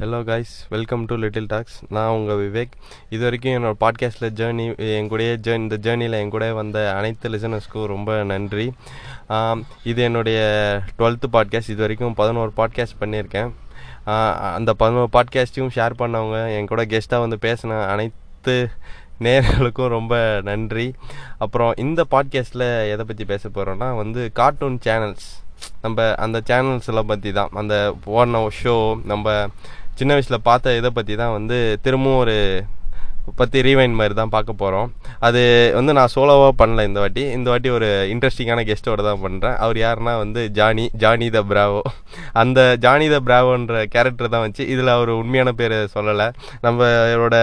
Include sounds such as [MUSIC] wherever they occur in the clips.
Hello guys welcome to little talks நான் உங்கள் விவேக். இது வரைக்கும் என்னோட பாட்காஸ்ட்டில் ஜேர்னி என் கூடயே ஜேர்னி இந்த ஜேர்னியில் என் கூட வந்த அனைத்து லிசனர்ஸ்க்கும் ரொம்ப நன்றி. இது என்னுடைய டுவெல்த்து பாட்காஸ்ட் இது வரைக்கும் பதினோரு பாட்காஸ்ட் பண்ணியிருக்கேன். அந்த பதினோரு பாட்காஸ்ட்டையும் ஷேர் பண்ணவங்க என் கூட கெஸ்ட்டாக வந்து பேசின அனைத்து நேர்களுக்கும் ரொம்ப நன்றி. அப்புறம் இந்த பாட்காஸ்ட்டில் எதை பற்றி பேச போகிறோன்னா வந்து கார்ட்டூன் சேனல்ஸ் நம்ம அந்த சேனல்ஸில் பற்றி தான் அந்த ஓடின ஷோ நம்ம சின்ன வயசில் பார்த்த இதை பற்றி தான் வந்து திரும்பவும் ஒரு பற்றி ரீவைண்ட் மாதிரி தான் பார்க்க போகிறோம் அது வந்து நான் சோலோவாக பண்ணல இந்த வாட்டி. இந்த வாட்டி ஒரு இன்ட்ரெஸ்டிங்கான கெஸ்ட்டோட தான் பண்ணுறேன் அவர் யாருன்னா வந்து ஜானி ஜானி த பிராவோ அந்த ஜானி த பிராவோன்ற கேரக்டர் தான் வச்சு இதில் அவர் உண்மையான பேர் சொல்லலை. நம்மளோட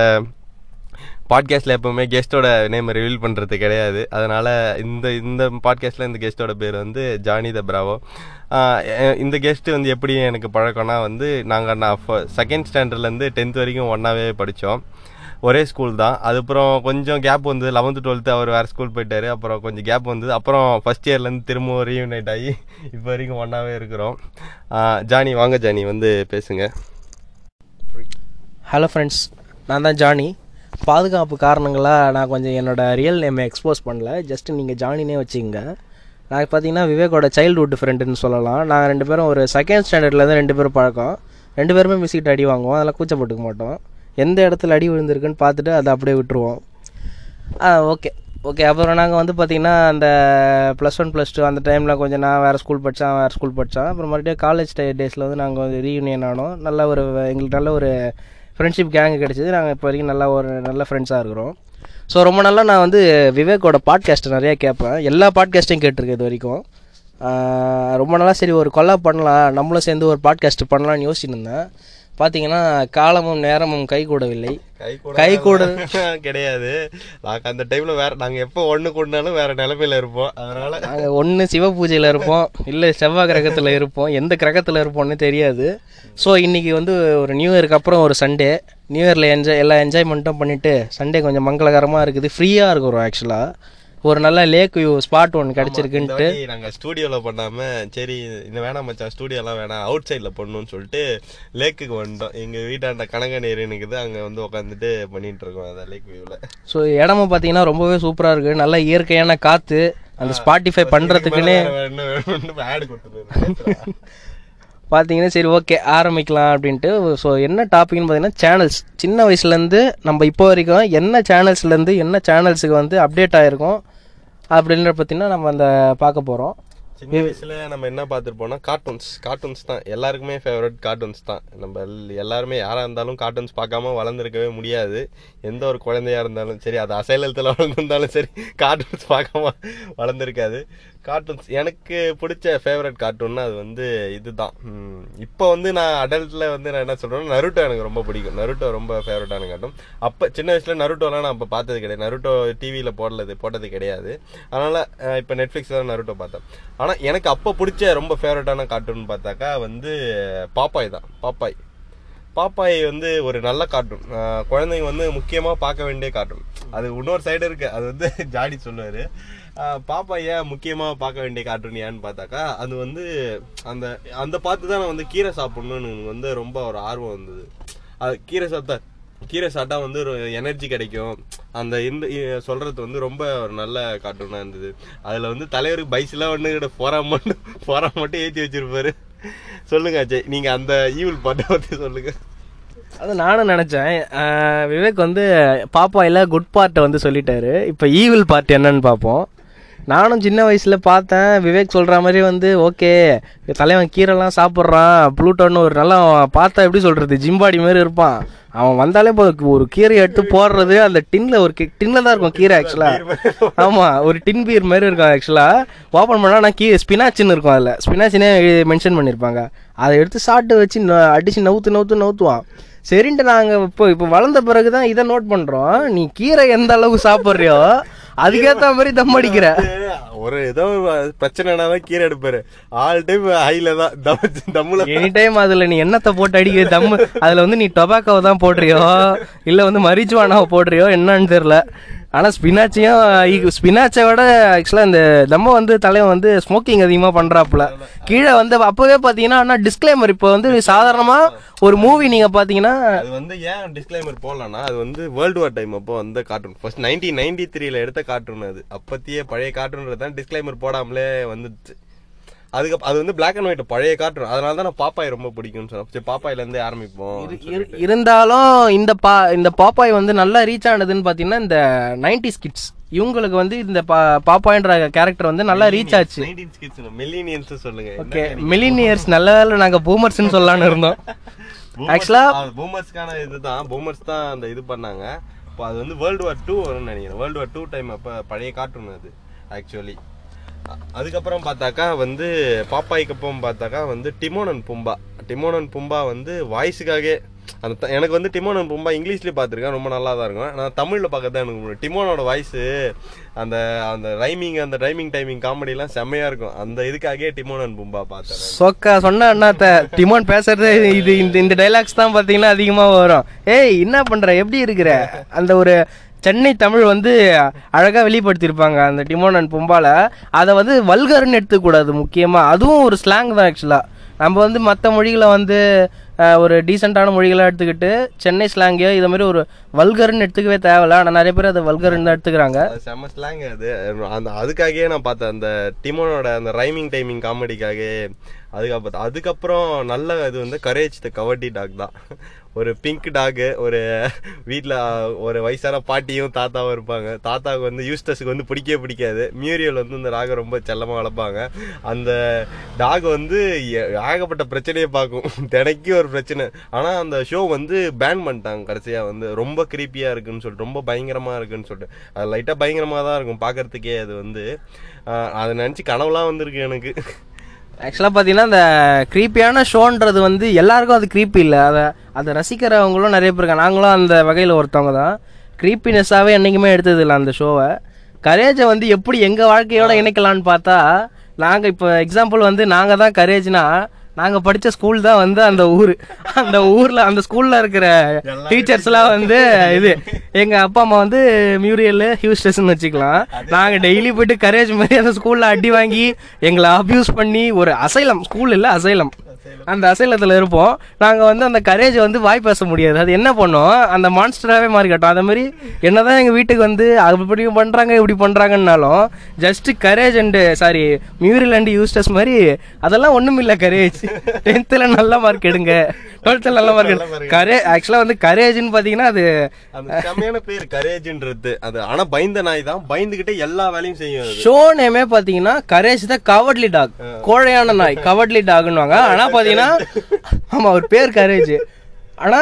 பாட்காஸ்ட்டில் எப்போவுமே கெஸ்ட்டோட நேம் ரிவீல் பண்ணுறது கிடையாது. அதனால் இந்த இந்த பாட்காஸ்ட்டில் இந்த கெஸ்ட்டோட பேர் வந்து ஜானி த பிராவோ இந்த கெஸ்ட்டு வந்து எப்படி எனக்கு பழக்கம்னா வந்து நாங்கள் நான் செகண்ட் ஸ்டாண்டர்ட்லேருந்து டென்த் வரைக்கும் ஒன்றாவே படித்தோம் ஒரே ஸ்கூல் தான். அதுக்கப்புறம் கொஞ்சம் கேப் வந்து லெவன்த்து டுவெல்த்து அவர் வேறு ஸ்கூல் போயிட்டார். அப்புறம் கொஞ்சம் கேப் வந்தது. அப்புறம் ஃபஸ்ட் இயர்லேருந்து திரும்பவும் ரீயூனைட் ஆகி இப்போ வரைக்கும் ஒன்றாவே இருக்கிறோம். ஜானி வாங்க ஜானி வந்து பேசுங்க. ஹலோ ஃப்ரெண்ட்ஸ் நான் தான் ஜானி பாதுகாப்பு காரணங்களாக நான் கொஞ்சம் என்னோட ரியல் நேமை எக்ஸ்போஸ் பண்ணல. ஜஸ்ட் நீங்கள் ஜானினே வச்சுக்கோங்க. நான் பார்த்தீங்கன்னா விவேக்கோட சைல்ட்ஹுட் ஃப்ரெண்டுன்னு சொல்லலாம். நாங்கள் ரெண்டு பேரும் ஒரு செகண்ட் ஸ்டாண்டர்ட்லேருந்து ரெண்டு பேரும் பழக்கம். ரெண்டு பேருமே மிஸ்கிட்ட அடி வாங்குவோம். அதெல்லாம் கூச்சப்பட்டுக்க மாட்டோம். எந்த இடத்துல அடி விழுந்திருக்குன்னு பார்த்துட்டு அதை அப்படியே விட்டுருவோம். ஆ ஓகே ஓகே அப்புறம் நாங்கள் வந்து பார்த்திங்கன்னா அந்த ப்ளஸ் ஒன் ப்ளஸ் டூ அந்த டைமில் கொஞ்சம் நான் வேறு ஸ்கூல் படித்தேன் வேறு ஸ்கூல் படித்தேன் அப்புறம் மறுபடியும் காலேஜ் டேஸில் வந்து நாங்கள் வந்து ரீயூனியன் ஆனோம். நல்ல ஒரு எங்களுக்கு நல்ல ஒரு ஃப்ரெண்ட்ஷிப் கேங்கு கிடச்சிது. நாங்கள் இப்போ வரைக்கும் நல்லா ஒரு நல்ல ஃப்ரெண்ட்ஸாக இருக்கிறோம். ஸோ ரொம்ப நாளாக நான் வந்து விவேக்கோட பாட்காஸ்ட் நிறையா கேட்பேன். எல்லா பாட்காஸ்ட்டையும் கேட்டிருக்கேன் இது வரைக்கும். ரொம்ப நாளாக சரி ஒரு கொல்லா பண்ணலாம். நம்மளும் சேர்ந்து ஒரு பாட்காஸ்ட் பண்ணலாம்னு யோசிச்சுட்டு இருந்தேன். பார்த்தீங்கன்னா காலமும் நேரமும் கை கூடவில்லை கை கூட [LAUGHS] கிடையாது. நாங்கள் அந்த டைமில் வேற நாங்கள் எப்போ ஒன்று கொண்டாலும் வேற நிலமையில இருப்போம். அதனால நாங்கள் ஒன்று சிவ பூஜையில் இருப்போம். இல்லை செவ்வாய் கிரகத்தில் இருப்போம். எந்த கிரகத்தில் இருப்போம்னு தெரியாது. ஸோ இன்னைக்கு வந்து ஒரு நியூ இயருக்கு அப்புறம் ஒரு சண்டே நியூ இயரில் என்ஜாய் எல்லா என்ஜாய்மெண்ட்டும் பண்ணிவிட்டு சண்டே கொஞ்சம் மங்களகரமாக இருக்குது. ஃப்ரீயாக இருக்கிறோம் ஆக்சுவலாக ஒரு நல்ல லேக் வியூ ஸ்பாட் ஒன்று கிடச்சிருக்குன்ட்டு. நாங்கள் ஸ்டூடியோவில் பண்ணாம சரி இந்த வேணாம் மச்சான் ஸ்டூடியோலாம் வேணாம் அவுட் சைடில் பண்ணணும்னு சொல்லிட்டு லேக்குக்கு வந்துட்டோம் எங்கள் வீட்டாண்ட கனகநீர் இருக்குது அங்கே வந்து உட்காந்துட்டு பண்ணிட்டு இருக்கோம் அந்த லேக் வியூவில் ஸோ இடமும் பார்த்தீங்கன்னா ரொம்பவே சூப்பராக இருக்குது நல்ல இயற்கையான காற்று அந்த ஸ்பாட்டிஃபை பண்ணுறதுக்குன்னே பார்த்தீங்கன்னா சரி ஓகே ஆரம்பிக்கலாம் அப்படின்ட்டு. ஸோ என்ன டாபிக்னு பார்த்தீங்கன்னா சேனல்ஸ் சின்ன வயசுலேருந்து நம்ம இப்போ வரைக்கும் என்ன சேனல்ஸ்லேருந்து என்ன சேனல்ஸுக்கு வந்து அப்டேட் ஆகிருக்கோம் அப்படின்ற பார்த்தீங்கன்னா நம்ம அந்த பார்க்க போகிறோம் சின்ன வயசுல நம்ம என்ன பார்த்துருப்போம்னா கார்ட்டூன்ஸ் கார்ட்டூன்ஸ் தான். எல்லாருக்குமே ஃபேவரட் கார்ட்டூன்ஸ் தான். நம்ம எல்லாருமே யாராக இருந்தாலும் கார்ட்டூன்ஸ் பார்க்காம வளர்ந்துருக்கவே முடியாது. எந்த ஒரு குழந்தையா இருந்தாலும் சரி அது அசைலத்தில் வளர்ந்துருந்தாலும் சரி கார்ட்டூன்ஸ் பார்க்காம வளர்ந்துருக்காது. கார்ட்டூன்ஸ் எனக்கு பிடிச்ச ஃபேவரட் கார்ட்டூன்னா அது வந்து இதுதான். இப்போ வந்து நான் அடல்ட்டில் வந்து நான் என்ன சொல்கிறேன்னா நருட்டோ எனக்கு ரொம்ப பிடிக்கும். நருட்டோ ரொம்ப ஃபேவரட்டான கார்ட்டூன் அப்போ சின்ன வயசில் நருட்டோலாம் நான் அப்போ பார்த்தது கிடையாது. நருட்டோ டிவியில் போடலது போட்டது கிடையாது. அதனால் இப்போ நெட்ஃப்ளிக்ஸில் தான் நருட்டோ பார்த்தேன். ஆனால் எனக்கு அப்போ பிடிச்ச ரொம்ப ஃபேவரட்டான கார்ட்டூன் பார்த்தாக்கா வந்து பாப்பாய் தான். பாப்பாய் பாப்பாய் வந்து ஒரு நல்ல கார்ட்டூன் குழந்தைங்க வந்து முக்கியமாக பார்க்க வேண்டிய கார்ட்டூன் அது இன்னொரு சைடு இருக்குது அது வந்து [LAUGHS] ஜாடி சொல்லுவார். பாப்பாய் ஏன் முக்கியமாக பார்க்க வேண்டிய கார்ட்டூன் ஏன்னு பார்த்தாக்கா அது வந்து அந்த அந்த பார்த்து தான் நான் வந்து கீரை சாப்பிட்ணுன்னு எனக்கு வந்து ரொம்ப ஒரு ஆர்வம் வந்தது. அது கீரை சாப்பிட்டா கீரை சாப்பிட்டா வந்து ஒரு எனர்ஜி கிடைக்கும். அந்த இந்த சொல்றது வந்து ரொம்ப ஒரு நல்ல கார்ட்டூனாக இருந்தது. அதில் வந்து தலைவருக்கு பைஸ்லாம் ஒன்று போறா போரா மட்டும் போரா மட்டும் ஏற்றி வச்சிருப்பாரு. சொல்லுங்க அஜய் நீங்க அந்த ஈவில் பாட்டை பற்றி சொல்லுங்க. அது நானும் நினச்சேன். விவேக் வந்து பாப்பாயில் குட் பார்ட்டை வந்து சொல்லிட்டாரு. இப்போ ஈவில் பார்ட் என்னன்னு பார்ப்போம் நானும் சின்ன வயசில் பார்த்தேன். விவேக் சொல்கிற மாதிரி வந்து ஓகே தலைவன் கீரைலாம் சாப்பிட்றான். ப்ளூட்டோன்னு ஒரு நல்லா அவன் பார்த்தா எப்படி சொல்கிறது ஜிம்பாடி மாதிரி இருப்பான். அவன் வந்தாலே இப்போ ஒரு கீரையை எடுத்து போடுறது அந்த டின்ல ஒரு டின்ல தான் இருக்கும் கீரை ஆக்சுவலாக ஆமாம் ஒரு டின் பீர் மாதிரி இருக்கும் ஆக்சுவலாக ஓப்பன் பண்ணால் நான் கீ ஸ்பினாச்சின்னு இருக்கும் அதில். ஸ்பினாச்சினே மென்ஷன் பண்ணியிருப்பாங்க அதை எடுத்து சாப்பிட்டு வச்சு ந- அடிச்சு நவுத்து நவுத்து நவுத்துவான். சரின்ட்டு நாங்கள் இப்போ இப்போ வளர்ந்த பிறகு தான் இதை நோட் பண்ணுறோம் நீ கீரை எந்த அளவுக்கு சாப்பிட்றியோ அதுக்கேற்ற மாதிரி தம் அடிக்கிற. ஒரு ஏதோ ஒரு பிரச்சனைனா தான் கீரை எடுப்பாரு. ஆல் டைம் ஹைல தான். தம் தம்முல. எனி டைம் அதில் நீ எண்ணத்தை போட்டு அடிக்கிற தம் அதில் வந்து நீ டொபாக்கோவை தான் போடுறியோ? இல்லை வந்து மரிச்சுவானாவை போடுறியோ? என்னன்னு தெரில ஆனால் ஸ்பினாச்சையும் ஸ்பினாச்சை விட ஆக்சுவலாக இந்த தம்ம வந்து தலைவன் வந்து ஸ்மோக்கிங் அதிகமாக பண்ணுறாப்புல கீழே வந்து அப்போவே பார்த்தீங்கன்னா ஆனால் டிஸ்க்ளைமர் இப்போ வந்து சாதாரணமாக ஒரு மூவி நீங்க பாத்தீங்கன்னா அது வந்து ஏன் டிஸ்க்ளைமர் போடலன்னா அது வந்து வேர்ல்டு வார் டைம் அப்போ வந்த கார்ட்டூன் ஃபர்ஸ்ட் நைன்டீன் நைன்டி த்ரீல எடுத்த கார்ட்டூன் அது. அப்பத்தியே பழைய கார்ட்டூன்றது தான் டிஸ்க்ளைமர் போடாமலே வந்துச்சு அதுக்கு அது வந்து பிளாக் அண்ட் ஒயிட் பழைய கார்ட்டூன் அதனால தான் நான் பாப்பாய் ரொம்ப பிடிக்கும்னு சொன்னேன். சரி பாப்பாயில இருந்தே ஆரம்பிப்போம். இரு- இருந்தாலும் இந்த பா இந்த பாப்பாய் வந்து நல்லா ரீச் ஆனதுன்னு பாத்தீங்கன்னா இந்த நைன்டி கிட்ஸ் இவங்களுக்கு வந்து இந்த பா- பாப்பாய்ன்ற கேரக்டர் வந்து நல்லா ரீச் ஆச்சு. மில்லினியன்ஸ் சொல்லுங்க. ஓகே மில்லினியர்ஸ் நல்ல வேளை நாங்க பூமர்ஸ்னு சொல்லலாம்னு இருந்தோம். ஆக்சுவலா பூமர்ஸ்க்கான இதுதான். பூமர்ஸ் தான் அந்த இது பண்ணாங்க. இப்போ அது வந்து வேர்ல்டு வார் டூ வரும்னு நினைக்கிறேன். வேர்ல்டு வார் டூ டைம் அப்போ பழைய கார்ட்டூன் அது. ஆக்சுவலி அதுக்கப்புறம் பார்த்தாக்கா வந்து பாப்பாய்க்கு அப்புறம் பார்த்தாக்கா வந்து டிமோனன் பும்பா. டிமோனன் பும்பா வந்து வாய்ஸுக்காகவே அந்த எனக்கு வந்து டிமோனன் பும்பா இங்கிலீஷ்லேயே பார்த்துருக்கேன் ரொம்ப நல்லா தான் இருக்கும். நான் தமிழில் பார்க்கறது தான் எனக்கு டிமோனோட வாய்ஸு அந்த அந்த ரைமிங் அந்த ரைமிங் டைமிங் காமெடிலாம் செம்மையாக இருக்கும். அந்த இதுக்காகவே டிமோனன் பும்பா பார்த்தேன் சொக்கா சொன்ன அண்ணாத்த டிமோன் பேசுறது இது இந்த இந்த டைலாக்ஸ் தான் பார்த்தீங்கன்னா அதிகமாக வரும். ஏய் என்ன பண்ணுற எப்படி இருக்கிற? அந்த ஒரு சென்னை தமிழ் வந்து அழகாக வெளிப்படுத்தியிருப்பாங்க அந்த டிமோன் அண்ட் பும்பால. அதை வந்து வல்கர்னு எடுத்துக்கூடாது முக்கியமாக அதுவும் ஒரு ஸ்லாங் தான் ஆக்சுவலாக நம்ம வந்து மற்ற மொழிகளை வந்து ஒரு டீசெண்டான மொழிகளாக எடுத்துக்கிட்டு சென்னை ஸ்லாங்கையோ இதை மாதிரி ஒரு வல்கர்னு எடுத்துக்கவே தேவையில்ல. ஆனால் நிறைய பேர் அதை வல்கர்னு தான் எடுத்துக்கிறாங்க. செம்ம ஸ்லாங் அது. அந்த அதுக்காகவே நான் பார்த்தேன் அந்த டிமோனோட அந்த ரைமிங் டைமிங் காமெடிக்காகவே அதுக்கப்புறம் அதுக்கப்புறம் நல்ல இது வந்து கரேஜ் த கவர்டி டாக் தான். ஒரு பிங்க் டாக் ஒரு வீட்டில் ஒரு வயசான பாட்டியும் தாத்தாவும் இருப்பாங்க. தாத்தாவுக்கு வந்து யூஸ்டஸுக்கு வந்து பிடிக்கவே பிடிக்காது. மியூரியல் வந்து இந்த ராகை ரொம்ப செல்லமாக வளர்ப்பாங்க. அந்த டாக் வந்து ஏ- ஏகப்பட்ட பிரச்சனையை பார்க்கும். [LAUGHS] தினைக்கும் ஒரு பிரச்சனை. ஆனால் அந்த ஷோ வந்து பேன் பண்ணிட்டாங்க கடைசியாக வந்து ரொம்ப கிரீப்பியாக இருக்குன்னு சொல்லிட்டு ரொம்ப பயங்கரமாக இருக்குன்னு சொல்லிட்டு. அது லைட்டாக பயங்கரமாக தான் இருக்கும். பார்க்கறதுக்கே அது வந்து அதை நினச்சி கனவுலாம் வந்திருக்கு எனக்கு. ஆக்சுவலாக பார்த்தீங்கன்னா இந்த க்ரீப்பியான ஷோன்றது வந்து எல்லாருக்கும் அது க்ரீப்பி இல்லை. அதை அதை ரசிக்கிறவங்களும் நிறைய பேர் இருக்காங்க. நாங்களும் அந்த வகையில் ஒருத்தவங்க தான். க்ரீப்பினஸ்ஸாகவே என்றைக்குமே எடுத்தது இல்லை அந்த ஷோவை கரேஜை வந்து எப்படி எங்கள் வாழ்க்கையோட இணைக்கலான்னு பார்த்தா நாங்கள் இப்போ எக்ஸாம்பிள் வந்து நாங்கள் தான் கரேஜ்னா நாங்கள் படித்த ஸ்கூல் தான் வந்து அந்த ஊர். அந்த ஊரில் அந்த ஸ்கூலில் இருக்கிற டீச்சர்ஸ்லாம் வந்து இது எங்கள் அப்பா அம்மா வந்து மியூரியல் ஹியூஸ்டஸ்ன்னு வச்சுக்கலாம். நாங்கள் டெய்லி போயிட்டு கரேஜ் மாதிரி அந்த ஸ்கூலில் அடி வாங்கி எங்களை அப்யூஸ் பண்ணி ஒரு அசைலம் ஸ்கூல் இல்லை அசைலம். அந்த அசைலத்தில் இருப்போம். நாங்கள் வந்து அந்த கரேஜை வந்து வாய் பேச முடியாது. அது என்ன பண்ணோம்? அந்த மான்ஸ்டராகவே மாறி கட்டும். அதே மாதிரி என்னதான் எங்கள் வீட்டுக்கு வந்து அப்படி பண்ணுறாங்க இப்படி பண்ணுறாங்கன்னாலும் just Courage and sorry Muriel and Eustace மாதிரி அதெல்லாம் ஒன்றும் இல்லை கரேஜ் டென்த்தில் நல்ல மார்க் எடுங்க. டுவெல்த்தில் நல்ல மார்க் எடுங்க கரே ஆக்சுவலாக வந்து கரேஜ்னு பார்த்தீங்கன்னா அது செம்மையான பேர் கரேஜ்ன்றது அது ஆனால் பயந்த நாய் தான். பயந்துக்கிட்டே எல்லா வேலையும் செய்யும் ஷோ நேமே பாத்தீங்கன்னா கரேஜ் த கவர்ட்லி டாக் கோழையான நாய் கவர்ட்லி டாக்னுவாங்க ஆனா பாத்தீங்கன்னா ஆமா அவர் பேர் கரேஜ் ஆனா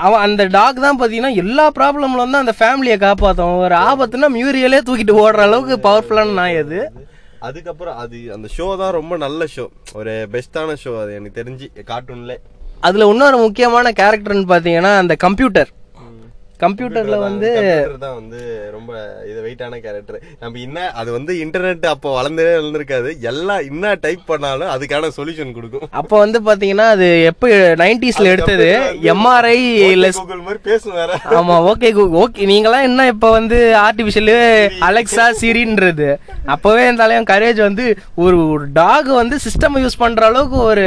அவன் அந்த டாக் தான் பாத்தீங்கன்னா எல்லா ப்ராப்ளம்ல வந்து அந்த ஃபேமிலியை காப்பாத்தும். ஒரு ஆபத்துனா மியூரியலே தூக்கிட்டு ஓடுற அளவுக்கு பவர்ஃபுல்லான நாய் அது. அதுக்கப்புறம் அது அந்த ஷோ தான் ரொம்ப நல்ல ஷோ ஒரு பெஸ்ட்டான ஷோ அது எனக்கு தெரிஞ்சு கார்ட்டூன்ல அதில் இன்னொரு முக்கியமான கேரக்டர்னு பார்த்தீங்கன்னா அந்த கம்ப்யூட்டர் கம்ப்யூட்டர்ல வந்து தான் வந்து ரொம்ப இது வெயிட்டான கேரக்டர் நம்ம என்ன அது வந்து இன்டர்நெட் அப்போ வளர்ந்தே வளர்ந்துருக்காது. எல்லாம் என்ன டைப் பண்ணாலும் அதுக்கான சொல்யூஷன் கொடுக்கும். அப்ப வந்து பாத்தீங்கன்னா அது எப்போ நைன்டிஸ்ல எடுத்தது? எம்ஆர்ஐ லெஸ் மாதிரி பேசும் வேற. ஆமா ஓகே ஓகே நீங்களாம் என்ன இப்ப வந்து ஆர்டிபிஷியல் அலெக்சா சிரின்றது அப்பவே தலைவன் கரேஜ் வந்து ஒரு ஒரு டாக் வந்து சிஸ்டம் யூஸ் பண்ற அளவுக்கு ஒரு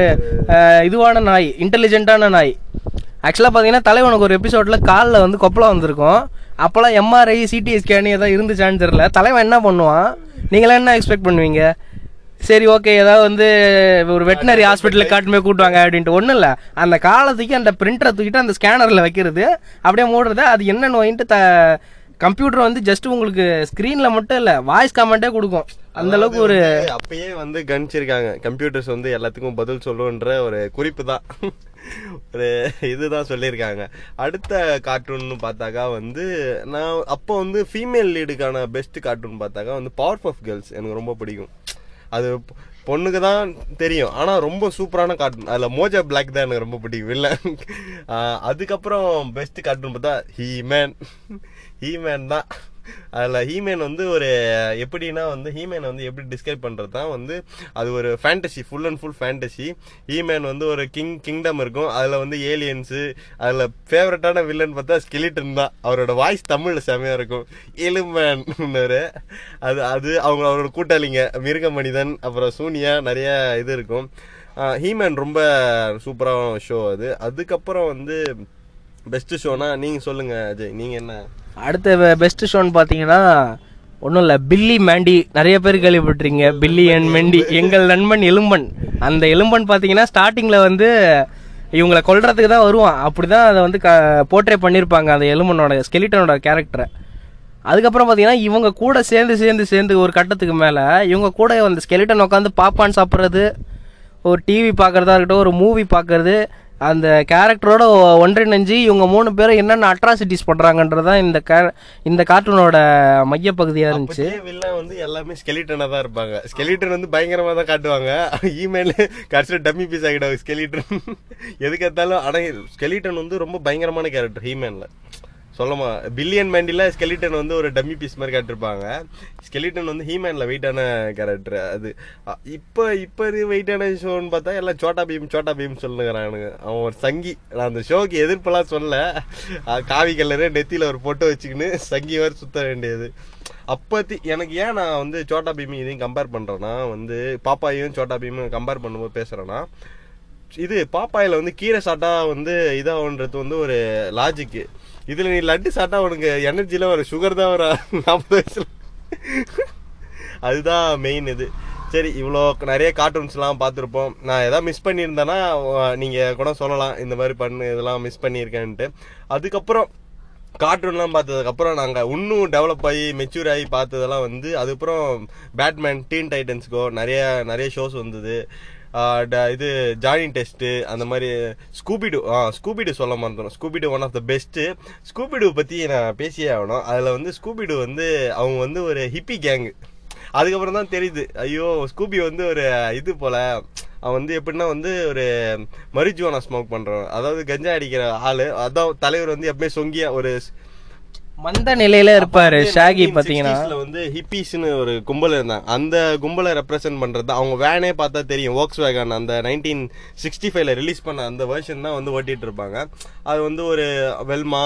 இதுவான நாய் இன்டெலிஜென்ட்டான நாய். ஆக்சுவலாக பார்த்தீங்கன்னா தலைவனுக்கு ஒரு எபிசோட்ல காலில் வந்து கொப்பளம் வந்திருக்கும். அப்போல்லாம் எம்ஆர்ஐ சிடி ஸ்கேன் ஏதாவது இருந்துச்சான்னு தெரியல. தலைவன் என்ன பண்ணுவான்? நீங்களாம் என்ன எக்ஸ்பெக்ட் பண்ணுவீங்க? சரி ஓகே ஏதாவது வந்து ஒரு வெட்டினரி ஹாஸ்பிட்டலுக்கு காட்டுமே கூட்டுவாங்க அப்படின்ட்டு. ஒன்றும் இல்லை. அந்த காலத்துக்கு அந்த பிரிண்டரை தூக்கிட்டு அந்த ஸ்கேனரில் வைக்கிறது. அப்படியே மூடுறது அது என்ன நோயின்ட்டு த கம்ப்யூட்டர் வந்து ஜஸ்ட் உங்களுக்கு ஸ்க்ரீனில் மட்டும் இல்லை வாய்ஸ் கமெண்ட்டே கொடுக்கும். அந்த அளவுக்கு ஒரு அப்பயே வந்து கணிச்சிருக்காங்க. கம்ப்யூட்டர்ஸ் வந்து எல்லாத்துக்கும் பதில் சொல்லுன்ற ஒரு குறிப்பு தான். ஒரு இதுதான் சொல்லியிருக்காங்க. அடுத்த கார்ட்டூன் பார்த்தாக்கா வந்து நான் அப்போ வந்து ஃபீமேல் லீடுக்கான பெஸ்ட் கார்ட்டூன் பார்த்தாக்கா வந்து பவர் பஃப் கேர்ள்ஸ் எனக்கு ரொம்ப பிடிக்கும். அது பொண்ணுக்கு தான் தெரியும். ஆனால் ரொம்ப சூப்பரான கார்ட்டூன் அதில் மோஜா பிளாக் தான் எனக்கு ரொம்ப பிடிக்கும். இல்லை. அதுக்கப்புறம் பெஸ்ட் கார்ட்டூன் பார்த்தா ஹீமேன் ஹீமேன் தான். அதில் ஹீமேன் வந்து ஒரு எப்படின்னா வந்து ஹீமேன் வந்து எப்படி டிஸ்கிரைப் பண்ணுறது தான் வந்து அது ஒரு fantasy full and full fantasy He Man வந்து ஒரு கிங் கிங்டம் இருக்கும். அதில் வந்து ஏலியன்ஸு அதில் ஃபேவரட்டான வில்லன் பார்த்தா ஸ்கிலிட்டன் தான். அவரோட வாய்ஸ் தமிழில் செமையாக இருக்கும். எலுமேன் அது அது அவங்க அவரோட கூட்டாளிங்க. மிருக மனிதன் அப்புறம் சூனியா நிறைய இது இருக்கும். ஹீமேன் ரொம்ப சூப்பரான ஷோ அது. அதுக்கப்புறம் வந்து பெஸ்ட்டு ஷோனா நீங்கள் சொல்லுங்கள் அஜய். நீங்கள் என்ன? அடுத்த பெஸ்ட் ஷோன்னு பார்த்தீங்கன்னா ஒன்றும் இல்லை. Billy Mandy. நிறைய பேர் கேள்விப்பட்டிருக்கீங்க. பில்லி அண்ட் மெண்டி. எங்கள் நண்பன் எலும்பன். அந்த எலும்பன் பார்த்தீங்கன்னா ஸ்டார்டிங்கில் வந்து இவங்களை கொல்றதுக்கு தான் வருவான். அப்படி தான் அதை வந்து க போர்ட்ரே பண்ணியிருப்பாங்க அந்த எலும்பனோட ஸ்கெலிட்டனோட கேரக்டரை அதுக்கப்புறம் பார்த்தீங்கன்னா இவங்க கூட சேர்ந்து சேர்ந்து சேர்ந்து ஒரு கட்டத்துக்கு மேலே இவங்க கூட அந்த ஸ்கெலிட்டன் உட்காந்து பாப்பான் சாப்பிட்றது ஒரு டிவி பார்க்குறதா இருக்கட்டும் ஒரு மூவி பார்க்குறது அந்த கேரக்டரோட ஒன்றிணைஞ்சு இவங்க மூணு பேரும் என்னென்ன அட்ராசிட்டிஸ் பண்ணுறாங்கன்றது தான் இந்த கே இந்த கார்ட்டூனோட மையப்பகுதியாக இருந்துச்சு. வில்லன் வந்து எல்லாமே ஸ்கெலிட்டனா தான் இருப்பாங்க. ஸ்கெலிட்டன் வந்து பயங்கரமா தான் காட்டுவாங்க. இமெயில் கடைசியில் டம்மி பீஸ் ஆகிடுவாங்க ஸ்கெலிட்டன் எதுக்கு எடுத்தாலும் ஸ்கெலிட்டன் வந்து ரொம்ப பயங்கரமான கேரக்டர் ஹீமேன்ல சொல்லமா பில்லியன் மேண்டில ஸ்கெலிட்டன் வந்து ஒரு டம்மி பீஸ் மாதிரி காட்டிருப்பாங்க. ஸ்கெலிட்டன் வந்து ஹீமேன்ல வெயிட்டான கேரக்டர் அது இப்போ இப்போ இப்ப வெயிட்டான ஷோன்னு பார்த்தா எல்லாம் சோட்டா பீம் சோட்டா பீம் சொல்லுங்கிறானுங்க அவன் ஒரு சங்கி. நான் அந்த ஷோக்கு எதிர்ப்பெல்லாம் சொல்ல காவி கலரு நெத்தியில் ஒரு போட்டோ வச்சுக்கின்னு சங்கி வேறு சுத்த வேண்டியது. அப்பத்தி எனக்கு ஏன் நான் வந்து சோட்டா பீமி இதையும் கம்பேர் பண்ணுறேன்னா வந்து பாப்பாயும் சோட்டா பீமும் கம்பேர் பண்ணும்போது பேசுகிறேன்னா இது பாப்பாயில் வந்து கீரை சாட்டா வந்து இதாகன்றது வந்து ஒரு லாஜிக்கு இதுல நீ லட்டு சாட்டா உனக்கு எனர்ஜில ஒரு சுகர் தான் வர நாற்பது வயசுல. அதுதான் மெயின் இது. சரி இவ்வளோ நிறைய கார்ட்டூன்ஸ்லாம் பார்த்துருப்போம். நான் எதாவது மிஸ் பண்ணியிருந்தேன்னா நீங்கள் கூட சொல்லலாம். இந்த மாதிரி பண்ணு இதெல்லாம் மிஸ் பண்ணியிருக்கேன்ட்டு. அதுக்கப்புறம் கார்ட்டூன்லாம் பார்த்ததுக்கப்புறம் நாங்கள் இன்னும் டெவலப் ஆகி மெச்சூர் ஆகி பார்த்ததெல்லாம் வந்து அதுக்கப்புறம் பேட்மேன் டீன் டைட்டன்ஸ்க்கோ நிறைய நிறைய ஷோஸ் வந்தது. இது ஜாயின் டெஸ்ட்டு அந்த மாதிரி ஸ்கூபிடு ஆ ஸ்கூபிடு சொல்ல மறந்துடும் Scooby Doo one of the best Scooby Doo பற்றி நான் பேசியே ஆகணும். அதில் வந்து ஸ்கூபிடு வந்து அவங்க வந்து ஒரு ஹிப்பி கேங்கு அதுக்கப்புறம் தான் தெரியுது. ஐயோ ஸ்கூபி வந்து ஒரு இது போல். அவன் வந்து எப்படின்னா வந்து ஒரு மரிஜுவானா ஸ்மோக் பண்ணுறான் அதாவது கஞ்சா அடிக்கிற ஆள். அதான் தலைவர் வந்து எப்பவுமே சொங்கியா ஒரு மந்த நிலையில இருப்பாரு ஷாகி பார்த்தீங்கன்னா. 60s ல வந்து ஹிப்பிஸ்னு ஒரு கும்பல் இருந்தாங்க. அந்த கும்பலை ரெப்ரசென்ட் பண்றது. அவங்க வேனே பார்த்தா தெரியும். ஒர்க்ஸ் வேகன் அந்த நைன்டீன் சிக்ஸ்டி ஃபைவ்ல ரிலீஸ் பண்ண அந்த வெர்ஷன் தான் வந்து ஓட்டிட்டு இருப்பாங்க. அது வந்து ஒரு வெல்மா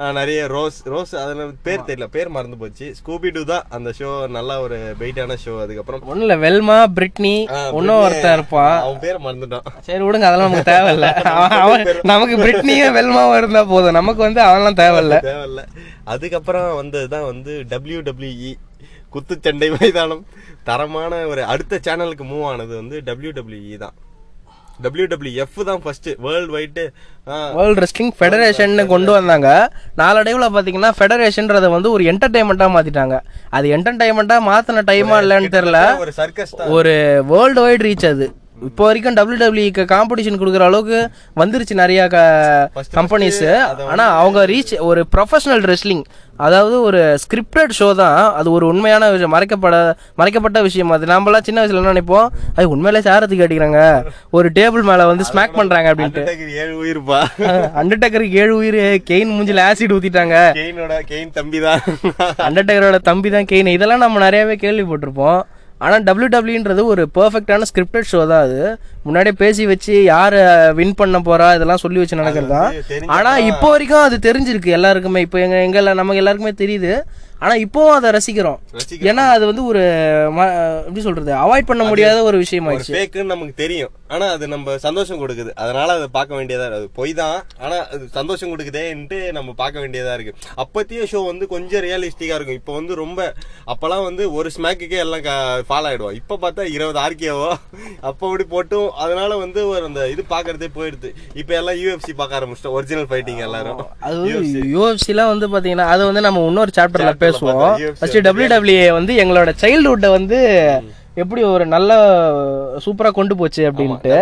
நிறைய ரோஸ் ரோஸ் அதில் பேர் தெரியல பேர் மறந்து போச்சு. ஸ்கூபிடு தான் அந்த ஷோ நல்ல ஒரு வெயிட்டான ஷோ அதுக்கப்புறம் ஒன்றும் இல்லை வெல்மா பிரிட்னி பிரிட்னி, ஒருத்தன் இருப்பான் அவன் பேரை மறந்துட்டான். சரி விடுங்க அதெல்லாம் நமக்கு தேவையில்ல. [LAUGHS] அவன் நமக்கு பிரிட்னியும் வெல்மாவும் இருந்தா போதும். நமக்கு வந்து அவன்லாம் தேவையில்ல. தேவையில்ல. அதுக்கப்புறம் வந்ததுதான் வந்து டபிள்யூ குத்துச்சண்டை மைதானம். தரமான ஒரு அடுத்த சேனலுக்கு மூவ் ஆனது வந்து டபிள்யூ தான். டபிள்யூ தான் first world wide world wrestling federation கொண்டு வந்தாங்க. நாளடைவில் பார்த்தீங்கன்னா ஃபெடரேஷன்றதை வந்து ஒரு என்டர்டைன்மெண்ட்டாக மாற்றிட்டாங்க அது என்டர்டைன்மெண்ட்டாக மாற்றின டைமா இல்லைன்னு தெரில ஒரு சர்க்கஸ் ஒரு வேர்ல்டு வைட் ரீச் அது. இப்போ வரைக்கும் டபிள்யூ காம்படிஷன் கொடுக்குற அளவுக்கு வந்துருச்சு நிறைய கம்பெனிஸ் ஆனா அவங்க ரீச் ஒரு ப்ரொஃபஷனல் ரெஸ்லிங் அதாவது ஒரு ஸ்கிரிப்டட் ஷோ தான். அது ஒரு உண்மையான விஷயம். மறைக்கப்பட மறைக்கப்பட்ட விஷயம் அது. நாமெல்லாம் சின்ன வயசுல என்ன நினைப்போம்? அது உண்மையிலே சாரத்துக்கு அடிக்கிறாங்க ஒரு டேபிள் மேல வந்து ஸ்மாக் பண்றாங்க அப்படின்ட்டு. ஏழு உயிர்ப்பா? அண்டர்டேக்கருக்கு [LAUGHS] ஏழு உயிர் கெயின் மூஞ்சில ஆசிட் ஊத்திட்டாங்க. கெயினோட கெயின் தம்பி தான் அண்டர்டேக்கரோட தம்பி தான் கெயின் இதெல்லாம் நம்ம நிறையவே கேள்விப்பட்டிருப்போம். ஆனால் டபிள்யூ ஒரு பர்ஃபெக்டான ஸ்கிரிப்டட் ஷோ தான் அது. முன்னாடியே பேசி வச்சு யார் வின் பண்ண போறா இதெல்லாம் சொல்லி வச்சு நடக்கிறது? தான் ஆனால் இப்போ வரைக்கும் அது தெரிஞ்சிருக்கு எல்லாருக்குமே. இப்போ எங்க எங்க நமக்கு எல்லாருக்குமே தெரியுது. ஆனால் இப்போவும் அதை ரசிக்கிறோம். ஏன்னா அது வந்து ஒரு எப்படி சொல்றது? அவாய்ட் பண்ண முடியாத ஒரு விஷயம் ஆயிடுச்சு. ஃபேக்குன்னு நமக்கு தெரியும். ஆனா அது நம்ம சந்தோஷம் கொடுக்குது. அதனால அதை பார்க்க வேண்டியதா இருக்கு. அது பொய் தான். ஆனா அது சந்தோஷம் கொடுக்குதேன்ட்டு நம்ம பார்க்க வேண்டியதா இருக்கு. அப்பத்திய ஷோ வந்து கொஞ்சம் ரியலிஸ்டிக்கா இருக்கும். இப்போ வந்து ரொம்ப அப்பெல்லாம் வந்து ஒரு ஸ்மேக்குக்கே எல்லாம் ஃபாலோ ஆயிடுவோம். இப்போ பார்த்தா இருபது ஆர்கேவோ அப்போ அப்படி போட்டும். அதனால வந்து ஒரு அந்த இது பார்க்கறதே போயிடுது. இப்போ எல்லாம் யூஎஃப்சி பார்க்க ஆரம்பிச்சிட்டோம். ஒரிஜினல் ஃபைட்டிங் எல்லாரும். அது யூஎஃப்சிலாம் வந்து பாத்தீங்கன்னா அது வந்து நம்ம இன்னொரு சாப்டர்ல பேசுவோம். ஃபர்ஸ்ட் டபிள்யூ வந்து எங்களோட சைல்ட்ஹுட்டை வந்து எப்படி ஒரு நல்ல சூப்பரா கொண்டு போச்சு அப்படின்ட்டு.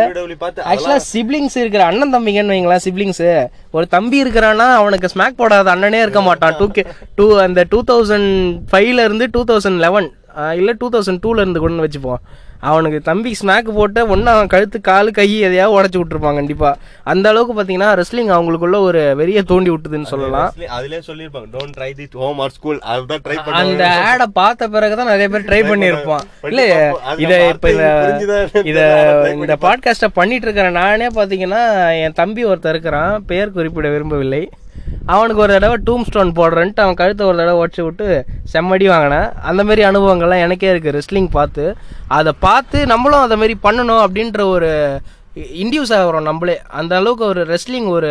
ஆக்சுவலா சிப்ளிங்ஸ் இருக்கிற அண்ணன் தம்பிங்கன்னு வைங்களேன் சிப்ளிங்ஸ் ஒரு தம்பி இருக்கிறான்னா அவனுக்கு ஸ்மாக் போடாத அண்ணனே இருக்க மாட்டான். டூ கே டூ அந்த டூ தௌசண்ட் ஃபைவ்ல இருந்து டூ தௌசண்ட் லெவன் இல்ல டூ தௌசண்ட் டூல இருந்து கொண்டு வச்சுப்போம். அவனுக்கு தம்பி ஸ்மாக் போட்டு ஒன்னு அவன் கழுத்து காலு கை எதையாவது உடச்சு விட்டுருப்பான் கண்டிப்பா. அந்த அளவுக்கு பாத்தீங்கன்னா ரெஸ்லிங் அவங்களுக்குள்ள ஒரு வெறிய தூண்டி விட்டுதுன்னு சொல்லலாம். அதுலயே சொல்லிருப்பாங்க don't try this home or school அதுதான் ட்ரை அந்த பண்ணுவாங்க ஆடை பார்த்த பிறகுதான் நிறைய பேர் ட்ரை பண்ணியிருப்பான். பண்ணி இல்ல இத இப்ப இத இத இந்த பண்ணி பாட்காஸ்ட பண்ணிட்டு இருக்கிற நானே பாத்தீங்கன்னா என் தம்பி ஒருத்தர் இருக்கிறான். பெயர் குறிப்பிட விரும்பவில்லை. அவனுக்கு ஒரு தடவை டூம் ஸ்டோன் போடுறேன்ட்டு அவன் கழுத்தை ஒரு தடவை உடச்சி விட்டு செம்மடி வாங்கினேன். அந்தமாரி அனுபவங்கள்லாம் எனக்கே இருக்குது ரெஸ்லிங் பார்த்து. அதை பார்த்து நம்மளும் அதை மாரி பண்ணணும் அப்படின்ற ஒரு இன்டியூஸ் ஆகிறோம் நம்மளே. அந்த அளவுக்கு ஒரு ரெஸ்லிங் ஒரு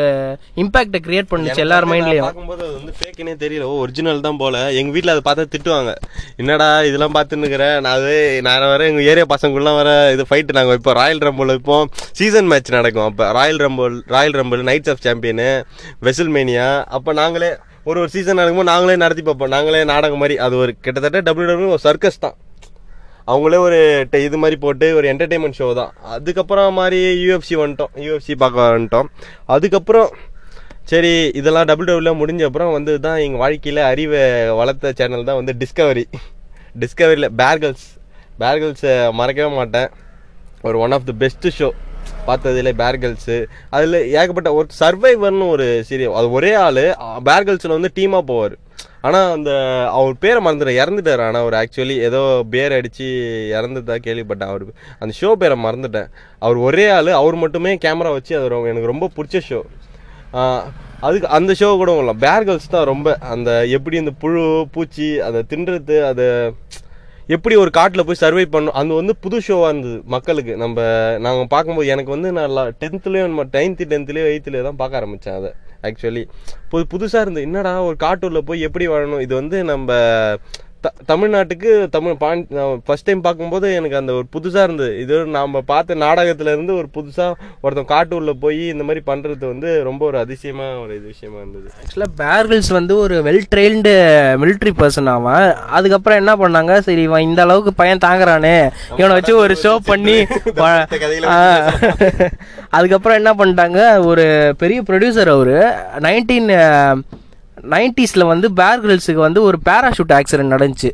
இம்பாக்டை கிரியேட் பண்ணுச்சு எல்லார் மைண்ட்லேயும் பார்க்கும்போது அது வந்து ஃபேக்குனே தெரியல. ஓ ஒரிஜினல் தான் போல. எங்க வீட்ல அதை பார்த்தா திட்டுவாங்க. என்னடா இதெல்லாம் பார்த்துன்னுக்கிறேன் நான் அது நான் வர எங்க ஏரியா பசங்கள்லாம் வர இது ஃபைட் நாங்க வைப்போம். ராயல் ரம்பிள் வைப்போம். சீசன் மேட்ச் நடக்கும். அப்போ Royal Rumble Royal Rumble Nights of champion WrestleMania அப்போ நாங்களே ஒரு ஒரு சீசன் நடக்கும்போது நாங்களே நடத்தி பார்ப்போம். நாங்களே நாடகம் மாதிரி. அது ஒரு கிட்டத்தட்ட டபிள்யூ டபிள்யூ ஒரு சர்க்கஸ் தான். அவங்களே ஒரு இது மாதிரி போட்டு ஒரு என்டர்டெயின்மெண்ட் ஷோ தான். அதுக்கப்புறம் மாதிரி யூஎஃப்சி வந்துட்டோம். யூஎஃப்சி பார்க்க வந்துட்டோம். அதுக்கப்புறம் சரி இதெல்லாம் டபுள் டபுள்யூ முடிஞ்ச அப்புறம் வந்து தான் எங்கள் வாழ்க்கையில் அறிவை வளர்த்த சேனல் தான் வந்து டிஸ்கவரி டிஸ்கவரியில் பேர்கல்ஸ் பேர்கல்ஸை மறக்கவே மாட்டேன். ஒரு one of the best show பார்த்ததுல பேர்கல்ஸு அதில் ஏகப்பட்ட ஒரு சர்வைவர்னு ஒரு சீரியல் அது ஒரே ஆள். பேர்கல்ஸில் வந்து டீமாக போவார். ஆனால் அந்த அவர் பேரை மறந்துட்டேன். இறந்துட்டார். ஆனால் அவர் ஆக்சுவலி ஏதோ பேர் அடித்து இறந்துட்டா கேள்விப்பட்டேன். அவர் அந்த ஷோ பேரை மறந்துட்டேன். அவர் ஒரே ஆள். அவர் மட்டுமே கேமரா வச்சு அது எனக்கு ரொம்ப பிடிச்ச ஷோ அதுக்கு அந்த ஷோ கூட இல்லை பேர்கல்ஸ் தான் ரொம்ப அந்த எப்படி இந்த புழு பூச்சி அதை தின்றது அதை எப்படி ஒரு காட்டில் போய் சர்வை பண்ணும் அது வந்து புது ஷோவாக இருந்தது மக்களுக்கு. நம்ம நாங்கள் பார்க்கும்போது எனக்கு வந்து நான் டென்த்துலேயும் டென்த்து டென்த்துலேயோ எயித்துலேயோ தான் பார்க்க ஆரம்பித்தேன் அதை. ஆக்சுவலி புது புதுசாக இருந்தது என்னடா ஒரு காட்டூரில் போய் எப்படி வாழணும்? இது வந்து நம்ம த தமிழ்நாட்டுக்கு தமிழ் பாண் ஃபர்ஸ்ட் டைம் பார்க்கும்போது எனக்கு அந்த ஒரு புதுசாக இருந்தது. இது நாம் பார்த்த நாடகத்துல இருந்து ஒரு புதுசாக ஒருத்தன் காட்டூரில் போய் இந்த மாதிரி பண்ணுறது வந்து ரொம்ப ஒரு அதிசயமாக ஒரு இது விஷயமா இருந்தது. ஆக்சுவலாக பேர்கில்ஸ் வந்து ஒரு வெல் ட்ரெயின்டு military பர்சன் அவன். அதுக்கப்புறம் என்ன பண்ணாங்க? சரி இவன் இந்த அளவுக்கு பையன் தாங்குறானே. இவனை வச்சு ஒரு ஷோ பண்ணி. [LAUGHS] [LAUGHS] அதுக்கப்புறம் என்ன பண்ணிட்டாங்க? ஒரு பெரிய ப்ரொடியூசர் அவரு. நைன்டீன் நைன்டிஸில் வந்து பேர் கிரில்ஸுக்கு வந்து ஒரு பேராஷூட் ஆக்சிடென்ட் நடந்துச்சு.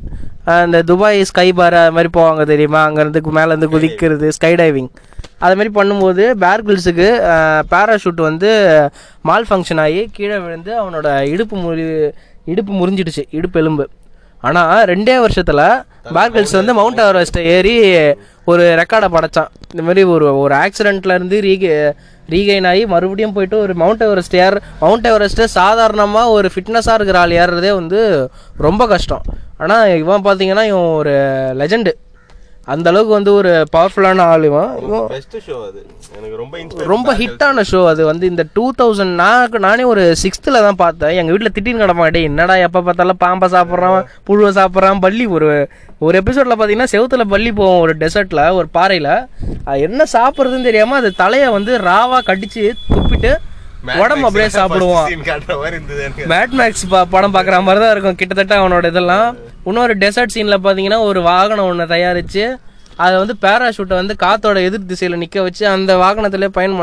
அந்த துபாய் ஸ்கை பார் அது மாதிரி போவாங்க தெரியுமா? அங்கேருந்து மேலேருந்து குதிக்கிறது ஸ்கை டைவிங் அது மாதிரி பண்ணும்போது பேர் கிரில்ஸுக்கு பேராஷூட் வந்து மால் ஃபங்க்ஷன் ஆகி கீழே விழுந்து அவனோட இடுப்பு முறி இடுப்பு முறிஞ்சிடுச்சு இடுப்பு எலும்பு. ஆனால் ரெண்டே வருஷத்தில் பேர்கில்ஸ் வந்து மவுண்ட் எவரெஸ்ட்டை ஏறி ஒரு ரெக்கார்டை படைச்சான். இந்த மாதிரி ஒரு ஒரு ஆக்சிடென்ட்ல இருந்து ரீகே ரீகைன் ஆகி மறுபடியும் போயிட்டு ஒரு மவுண்ட் எவரெஸ்ட் ஏற. மவுண்ட் எவரெஸ்ட்டை சாதாரணமாக ஒரு ஃபிட்னஸாக இருக்கிற ஆள் ஏறுறதே வந்து ரொம்ப கஷ்டம். ஆனால் இவன் பார்த்தீங்கன்னா இவன் ஒரு லெஜெண்டு அந்த அளவுக்கு வந்து ஒரு பவர்ஃபுல்லான ஆள் இவன். பெஸ்ட் ஷோ அது. எனக்கு ரொம்ப ரொம்ப ஹிட்டான ஷோ அது. வந்து இந்த டூ தௌசண்ட் நான் நானே ஒரு சிக்ஸ்த்தில் தான் பார்த்தேன். எங்கள் வீட்டில் திட்டின்னு டேய் என்னடா எப்போ பார்த்தாலும் பாம்பை சாப்பிட்றான் புழுவை சாப்பிட்றான் பள்ளி ஒரு ஒரு எபிசோடில் பார்த்தீங்கன்னா செவுத்துல பள்ளி போவோம் ஒரு டெசர்ட்டில் ஒரு பாறையில். என்ன சாப்பிட்றதுன்னு தெரியாமல் அது தலையை வந்து ராவாக கடிச்சு துப்பிட்டு உடம்பு அப்படியே சாப்பிடுவான். Scene காட்டுற மாதிரி இருந்தது எனக்கு. மேட் மேக்ஸ் படம் பார்க்குற மாதிரி தான் இருக்கும். கிட்டத்தட்ட அவனோட இதெல்லாம். இன்னொரு டெசர்ட் சீனில் பார்த்தீங்கன்னா ஒரு வாகனம் ஒன்று தயாரித்து அதை வந்து பேராஷூட்டை வந்து காத்தோட எதிர் திசையில் நிற்க வச்சு அந்த வாகனத்திலே பயணம்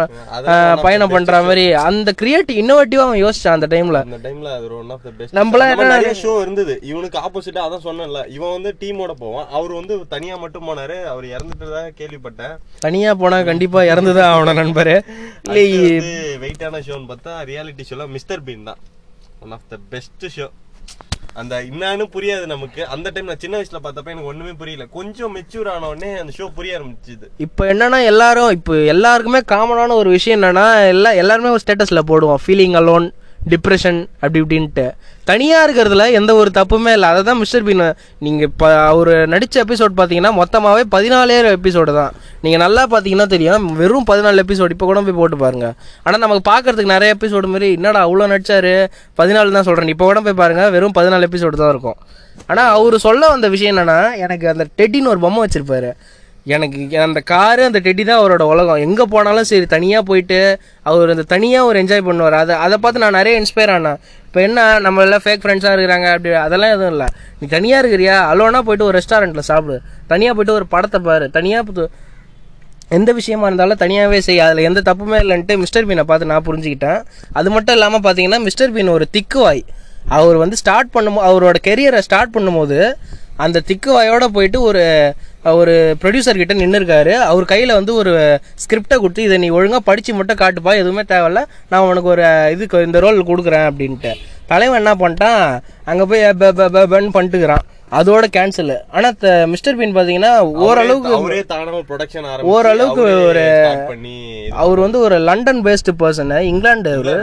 பயணம் பண்ணுற மாதிரி அந்த கிரியேட்டிவ் இன்னோவேட்டிவாக அவன் யோசிச்சான் அந்த டைமில் அந்த டைம்ல அது ஒன் ஆஃப் த பெஸ்ட் நம்மள நம்ம நிறைய ஷோ இருந்தது. இவனுக்கு ஆப்போசிட்டா அதான் சொன்னேன்ல. இவன் வந்து டீமோட போவான். அவர் வந்து தனியா மட்டும் போனாரு. அவர் இறந்துட்டதா கேள்விப்பட்டேன். தனியாக போனால் கண்டிப்பாக இறந்து தான் ஆகணும் நண்பர். இல்லை வெயிட்டான ஷோன்னு பார்த்தா ரியாலிட்டி ஷோல மிஸ்டர் பீன் தான். One of the best show அந்த என்னன்னு புரியாது நமக்கு. அந்த டைம் நான் சின்ன வயசுல பார்த்தப்ப எனக்கு ஒண்ணுமே புரியல. கொஞ்சம் மெச்சூர் ஆன உடனே அந்த ஷோ புரிய ஆரம்பிச்சுது. இப்போ என்னன்னா எல்லாரும் இப்போ எல்லாருக்குமே காமனான ஒரு விஷயம் என்னன்னா எல்லா எல்லாருமே ஒரு ஸ்டேட்டஸில் போடுவோம். ஃபீலிங் அலோன் டிப்ரெஷன் அப்படி இப்படின்ட்டு. தனியாக இருக்கிறதுல எந்த ஒரு தப்புமே இல்லை. அதை தான் மிஸ்டர் பீன் நீங்கள் இப்போ அவர் நடித்த எபிசோட் பார்த்தீங்கன்னா மொத்தமாகவே பதினாலே எபிசோடு தான். நீங்கள் நல்லா பார்த்தீங்கன்னா தெரியும். வெறும் பதினாலு எபிசோடு இப்போ கூட போய் போட்டு பாருங்கள் ஆனால் நமக்கு பார்க்கறதுக்கு நிறைய எபிசோடு மாதிரி என்னடா அவ்வளோ நடித்தார் பதினாலு தான் சொல்கிறேன் இப்போ கூட போய் பாருங்க வெறும் பதினாலு எபிசோடு தான் இருக்கும். ஆனால் அவர் சொல்ல வந்த விஷயம் என்னென்னா எனக்கு அந்த டெட்டின்னு ஒரு பொம்மை வச்சுருப்பாரு. எனக்கு அந்த காரு அந்த டெட்டி தான் அவரோட உலகம். எங்கே போனாலும் சரி தனியாக போயிட்டு அவர் அந்த தனியாக ஒரு என்ஜாய் பண்ணுவார். அதை அதை பார்த்து நான் நிறைய இன்ஸ்பயர் ஆனேன். இப்போ என்ன நம்ம எல்லாம் ஃபேக் ஃப்ரெண்ட்ஸாக இருக்கிறாங்க அப்படி அதெல்லாம் எதுவும் இல்லை. நீ தனியாக இருக்கிறியா? அலோனா போயிட்டு ஒரு ரெஸ்டாரண்ட்டில் சாப்பிடு. தனியாக போயிட்டு ஒரு படத்தை பாரு. தனியாக எந்த விஷயமா இருந்தாலும் தனியாகவே செய்ய அதில் எந்த தப்புமே இல்லைன்ட்டு மிஸ்டர் பீனை பார்த்து நான் புரிஞ்சுக்கிட்டேன். அது மட்டும் இல்லாமல் பார்த்தீங்கன்னா மிஸ்டர் பீன் ஒரு திக்குவாய். அவர் வந்து ஸ்டார்ட் பண்ணும் அவரோட கெரியரை ஸ்டார்ட் பண்ணும்போது அந்த திக்குவாயோட போயிட்டு ஒரு ஒரு ப்ரொடியூசர் கிட்ட நின்று இருக்காரு அவர் கையில் வந்து ஒரு ஸ்கிரிப்டை கொடுத்து இதை நீ ஒழுங்காக படித்து மட்டும் காட்டுப்பா எதுவுமே தேவையில்ல. நான் உனக்கு ஒரு இதுக்கு இந்த ரோல் கொடுக்குறேன் அப்படின்ட்டு. தலைவன் என்ன பண்ணிட்டான் அங்கே போய் ப ப ப பன்னு பண்ணிட்டுக்கிறான். அதோட கேன்சல் ஆனா மிஸ்டர் பீன் பாத்தீங்கன்னா ஓரளவுக்கு ஓரளவுக்கு ஒரு அவர் வந்து ஒரு லண்டன் பேஸ்டு பர்சன் இங்கிலாந்து அவரு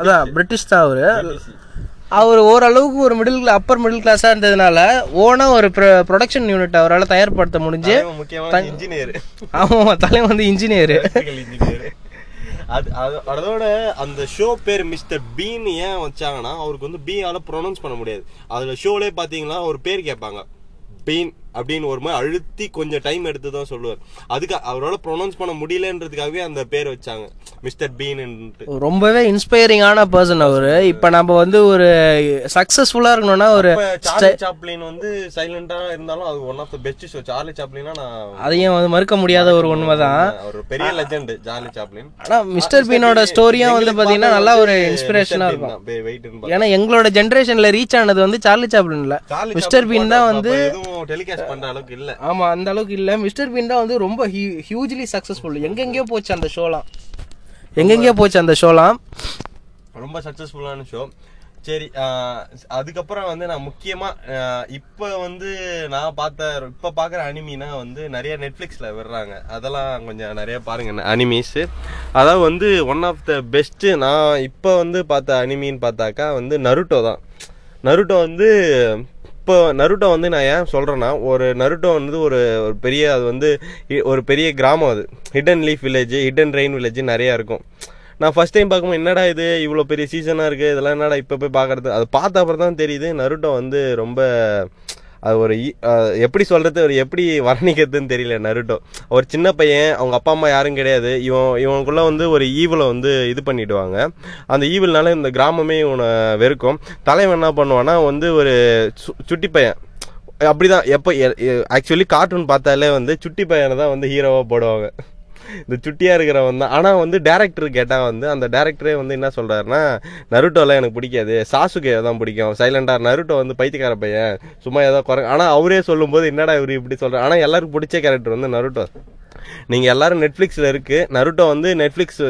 அதான் பிரிட்டிஷ் தான் அவரு. அவர் ஓரளவுக்கு ஒரு மிடில் அப்பர் மிடில் கிளாஸாக இருந்ததுனால ஓனா ஒரு ப்ரொடக்ஷன் யூனிட் அவரால் தயார்படுத்த முடிஞ்சு முக்கியமான இன்ஜினியர் ஆமாம் தலைவன் வந்து இன்ஜினியர் இன்ஜினியர் அது அது அதோட அந்த ஷோ பேர் மிஸ்டர் பீன் ஏன் வச்சாங்கன்னா அவருக்கு வந்து பீயால ப்ரொனவுன்ஸ் பண்ண முடியாது. அதுல ஷோலே பாத்தீங்கன்னா ஒரு பேர் கேட்பாங்க. பீன் அப்படின்னு ஒரு மாதிரி அழுத்தி கொஞ்சம் டைம் எடுத்து தான் சொல்லுவார். அதுக்கு அவரால் ப்ரொனவுன்ஸ் பண்ண முடியலன்றதுக்காகவே அந்த பேர் வச்சாங்க. மிஸ்டர் பீன்ட்டு ரொம்பவே இன்ஸ்பைரிங்கான பர்சன் அவரு. இப்போ நம்ம வந்து ஒரு சக்ஸஸ்ஃபுல்லாக இருக்கணும்னா ஒரு சாப்ளின் வந்து சைலண்டா இருந்தாலும் அது one of the best show Charlie சாப்ளினா நான் அதையும் வந்து மறுக்க முடியாத ஒரு உண்மை. தான் அவர் பெரிய லெஜெண்ட் சார்லி சாப்ளின் ஆனால் மிஸ்டர் பீனோட ஸ்டோரியும் வந்து பார்த்தீங்கன்னா நல்லா ஒரு இன்ஸ்பிரேஷனாக இருக்கும். வெயிட் ஏன்னா எங்களோட ஜென்ரேஷனில் ரீச் ஆனது வந்து சார்லி சாப்ளின் இல்லை மிஸ்டர் பீன் தான் வந்து டெலிகாஸ்ட் பண்ற அளவுக்கு இல்ல. ஆமா அந்த அளவுக்கு இல்ல. மிஸ்டர் பீன் தான் வந்து ரொம்ப ஹியூஜ்லி சக்சஸ்ஃபுல் எங்கெங்கேயோ போச்சு அந்த ஷோலாம் எங்கெங்கேயோ போச்சு அந்த ஷோலாம் ரொம்ப சக்சஸ்ஃபுல்லான ஷோ சரி அதுக்கப்புறம் வந்து நான் முக்கியமா இப்ப வந்து நான் பார்த்த இப்ப பாக்குற அனிமினா வந்து நிறைய நெட்ஃபிளிக்ஸ்ல விடுறாங்க. அதெல்லாம் கொஞ்சம் நிறைய பாருங்க அனிமீஸ் அதாவது வந்து ஒன் ஆஃப் த பெஸ்ட் நான் இப்ப வந்து பார்த்த அனிமின்னு பார்த்தாக்கா வந்து நருட்டோ தான். நருட்டோ வந்து இப்போ நருட்டோ வந்து நான் ஏன் சொல்கிறேன்னா ஒரு நருட்டோ வந்து ஒரு ஒரு பெரிய அது வந்து இ- ஒரு பெரிய கிராமம் அது. Hidden leaf village hidden rain village நிறையா இருக்கும். நான் ஃபஸ்ட் டைம் பார்க்கும்போது என்னடா இது? இவ்வளோ பெரிய சீசனாக இருக்குது இதெல்லாம் என்னடா இப்போ போய் பார்க்கறது? அது பார்த்த அப்புறம் தான் தெரியுது நருட்டோ வந்து ரொம்ப அது ஒரு எப்படி சொல்கிறது ஒரு எப்படி வர்ணிக்கிறதுன்னு தெரியல நருட்டோ. ஒரு சின்ன பையன் அவங்க அப்பா அம்மா யாரும் கிடையாது. இவன் இவனுக்குள்ளே வந்து ஒரு ஈவலை வந்து இது பண்ணிவிடுவாங்க அந்த ஈவில்னால இந்த கிராமமே இவனை வெறுக்கும். தலைவன் என்ன பண்ணுவான்னா வந்து ஒரு சு- சுட்டி பையன். அப்படிதான் எப்போ ஆக்சுவலி கார்ட்டூன் பார்த்தாலே வந்து சுட்டி பையனை தான் வந்து ஹீரோவாக போடுவாங்க. இந்த சுட்டியா இருக்கிறவன் தான். ஆனால் வந்து டேரக்டர் கேட்டால் வந்து அந்த டேரக்டரே வந்து என்ன சொல்றாருன்னா நருட்டோலாம் எனக்கு பிடிக்காது. சாசுகே தான் பிடிக்கும். சைலண்டா நருட்டோ வந்து பைத்தியக்கார பையன். சும்மா ஏதோ குறை ஆனால் அவரே சொல்லும்போது என்னடா இவர் இப்படி சொல்கிறார் ஆனால் எல்லாருக்கும் பிடிச்ச கேரக்டர் வந்து நருட்டோ. நீங்கள் எல்லாரும் நெட்ஃப்ளிக்ஸில் இருக்குது நருட்டோ வந்து நெட்ஃப்ளிக்ஸ்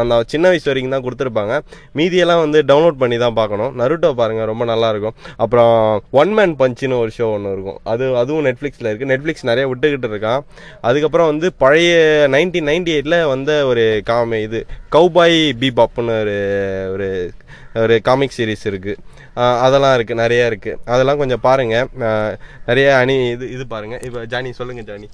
அந்த சின்ன வயசு வரைக்கும் தான் கொடுத்துருப்பாங்க. மீதியெல்லாம் வந்து டவுன்லோட் பண்ணி தான் பார்க்கணும். நருட்டோ பாருங்கள் ரொம்ப நல்லாயிருக்கும் அப்புறம் ஒன் மேன் பஞ்சுன்னு ஒரு ஷோ ஒன்று இருக்கும். அது அதுவும் நெட்ஃப்ளிக்ஸில் இருக்குது நெட்ஃப்ளிக்ஸ் நிறைய விட்டுக்கிட்டு இருக்கான். அதுக்கப்புறம் வந்து பழைய நைன்டீன் நைன்டி எயிட்டில் வந்த ஒரு காமி இது கௌபாய் பீபாப்னு ஒரு ஒரு ஒரு காமிக் சீரிஸ் இருக்குது அதெல்லாம் இருக்குது நிறைய இருக்குது அதெல்லாம் கொஞ்சம் பாருங்கள் நிறைய அணி இது இது பாருங்கள் இப்போ ஜானி சொல்லுங்கள் ஜானி.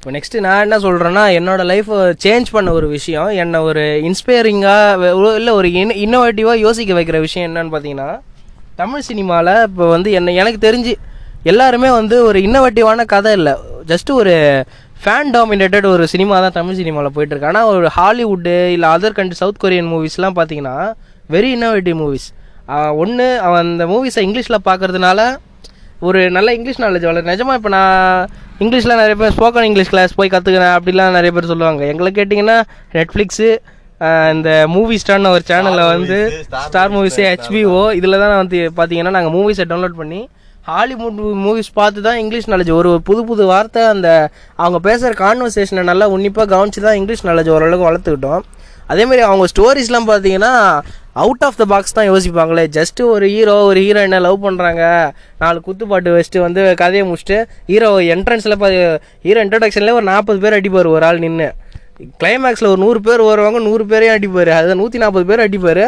இப்போ நெக்ஸ்ட்டு நான் என்ன சொல்கிறேன்னா என்னோட லைஃப்பை சேஞ்ச் பண்ண ஒரு விஷயம் என்னை ஒரு இன்ஸ்பைரிங்காக இல்லை ஒரு இன் இன்னோவேட்டிவாக யோசிக்க வைக்கிற விஷயம் என்னன்னு பார்த்தீங்கன்னா தமிழ் சினிமாவில் இப்போ வந்து என்ன எனக்கு தெரிஞ்சு எல்லாருமே வந்து ஒரு இன்னோவேட்டிவான கதை இல்லை. ஜஸ்ட் ஒரு ஃபேன் டாமினேட்டட் ஒரு சினிமா தான் தமிழ் சினிமாவில் போயிட்டு இருக்கு ஆனால் ஒரு ஹாலிவுட்டு இல்லை அதர் கண்ட்ரி சவுத் கொரியன் மூவிஸ்லாம் பார்த்தீங்கன்னா வெரி இன்னோவேட்டிவ் மூவிஸ் ஒன்று அவன் அந்த மூவிஸை இங்கிலீஷில் பார்க்கறதுனால ஒரு நல்ல இங்கிலீஷ் நாலேஜ் வளரும் நிஜமா இப்போ நான் இங்கிலீஷில் நிறைய பேர் ஸ்போக்கன் இங்கிலீஷ் கிளாஸ் போய் கற்றுக்கிறேன் அப்படிலாம் நிறைய பேர் சொல்லுவாங்க. எங்களை கேட்டிங்கன்னா நெட்ஃப்ளிக்ஸு இந்த மூவி ஸ்டார்னு ஒரு சேனலில் வந்து Star ஸ்டார் மூவிஸு ஹெச்பிஓ இதில் தான் வந்து பார்த்தீங்கன்னா நாங்கள் மூவிஸை டவுன்லோட் பண்ணி ஹாலிவுட் மூவிஸ் பார்த்து தான் இங்கிலீஷ் நாலேஜ் ஒரு புது புது வார்த்தை அந்த அவங்க பேசுகிற கான்வர்சேஷனை நல்லா உன்னிப்பாக கவனிச்சு தான் இங்கிலீஷ் நாலேஜ் ஓரளவுக்கு வளர்த்துக்கிட்டோம். அதேமாரி அவங்க ஸ்டோரிஸ்லாம் பார்த்தீங்கன்னா அவுட் ஆஃப் த பாக்ஸ் தான் யோசிப்பாங்களே. ஜஸ்ட்டு ஒரு ஹீரோ ஒரு ஹீரோயினை லவ் பண்ணுறாங்க நாலு குத்துப்பாட்டு வச்சுட்டு வந்து கதையை முடிச்சுட்டு ஹீரோ என்ட்ரன்ஸில் ஹீரோ இன்ட்ரடக்ஷன்லேயே ஒரு நாற்பது பேர் அடிப்பார் ஒரு ஆள் நின்று கிளைமேக்ஸில் ஒரு நூறு பேர் வருவாங்க நூறு பேரையும் அடிப்பார். அதை நூற்றி நாற்பது பேர் அடிப்பார்.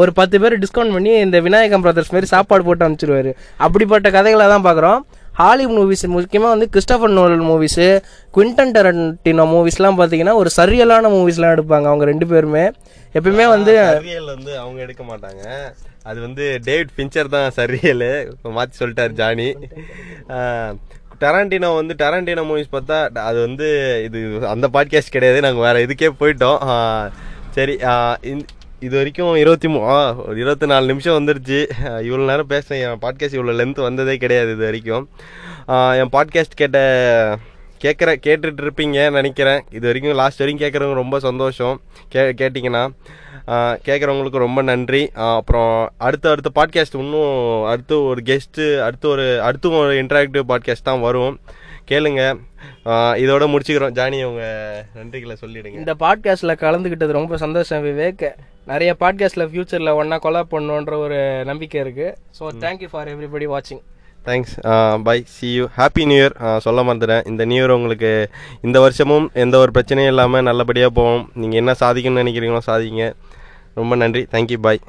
ஒரு பத்து பேர் டிஸ்கவுண்ட் பண்ணி இந்த விநாயகம் பிரதர்ஸ் மாதிரி சாப்பாடு போட்டு அனுப்பிச்சிருவாரு. அப்படிப்பட்ட கதைகளை தான் பார்க்குறோம். ஹாலிவுட் மூவிஸ் முக்கியமாக வந்து Christopher Nolan movies Quentin Tarantino மூவிஸ்லாம் பார்த்தீங்கன்னா ஒரு சரியலான மூவிஸ்லாம் எடுப்பாங்க அவங்க ரெண்டு பேருமே. எப்பயுமே வந்து வந்து அவங்க எடுக்க மாட்டாங்க. அது வந்து டேவிட் பிஞ்சர் தான் சரியல். இப்போ மாற்றி சொல்லிட்டார் ஜானி. டராண்டினோ வந்து டராண்டினோ மூவிஸ் பார்த்தா அது வந்து இது அந்த பாட்காஸ்ட் கிடையாது. நாங்கள் வேற இதுக்கே போயிட்டோம். சரி இது வரைக்கும் இருபத்தி மூ ஒரு இருபத்தி நாலு நிமிஷம் வந்துருச்சு. இவ்வளோ நேரம் பேசுகிறேன் என் பாட்காஸ்ட் இவ்வளோ லென்த் வந்ததே கிடையாது இது வரைக்கும் என் பாட்காஸ்ட் கேட்ட கேட்குற கேட்டுட்டு இருப்பீங்கன்னு நினைக்கிறேன். இது வரைக்கும் லாஸ்ட் வரைக்கும் கேட்குறவங்க ரொம்ப சந்தோஷம். கே கேட்டிங்கன்னா கேட்குறவங்களுக்கு ரொம்ப நன்றி. அப்புறம் அடுத்த அடுத்த பாட்காஸ்ட் இன்னும் அடுத்து ஒரு கெஸ்ட்டு அடுத்து ஒரு அடுத்து ஒரு இன்டராக்டிவ் பாட்காஸ்ட் தான் வரும். கேளுங்க. இதோட முடிச்சுக்கிறோம். ஜானி உங்க நன்றிகளை சொல்லிடுங்க. இந்த பாட்காஸ்ட்டில் கலந்துக்கிட்டது ரொம்ப சந்தோஷம் விவேக். நிறைய பாட்காஸ்ட்டில் ஃப்யூச்சரில் ஒன்றா கொலாப் பண்ணணுன்ற ஒரு நம்பிக்கை இருக்குது so thank you for everybody வாட்சிங் thanks bye see you happy new year சொல்ல மறந்துட்டேன். இந்த நியூ இயர் உங்களுக்கு இந்த வருஷமும் எந்த ஒரு பிரச்சனையும் இல்லாமல் நல்லபடியாக போகும் நீங்கள் என்ன சாதிக்கணும்னு நினைக்கிறீங்களோ சாதிங்க. ரொம்ப நன்றி. Thank you bye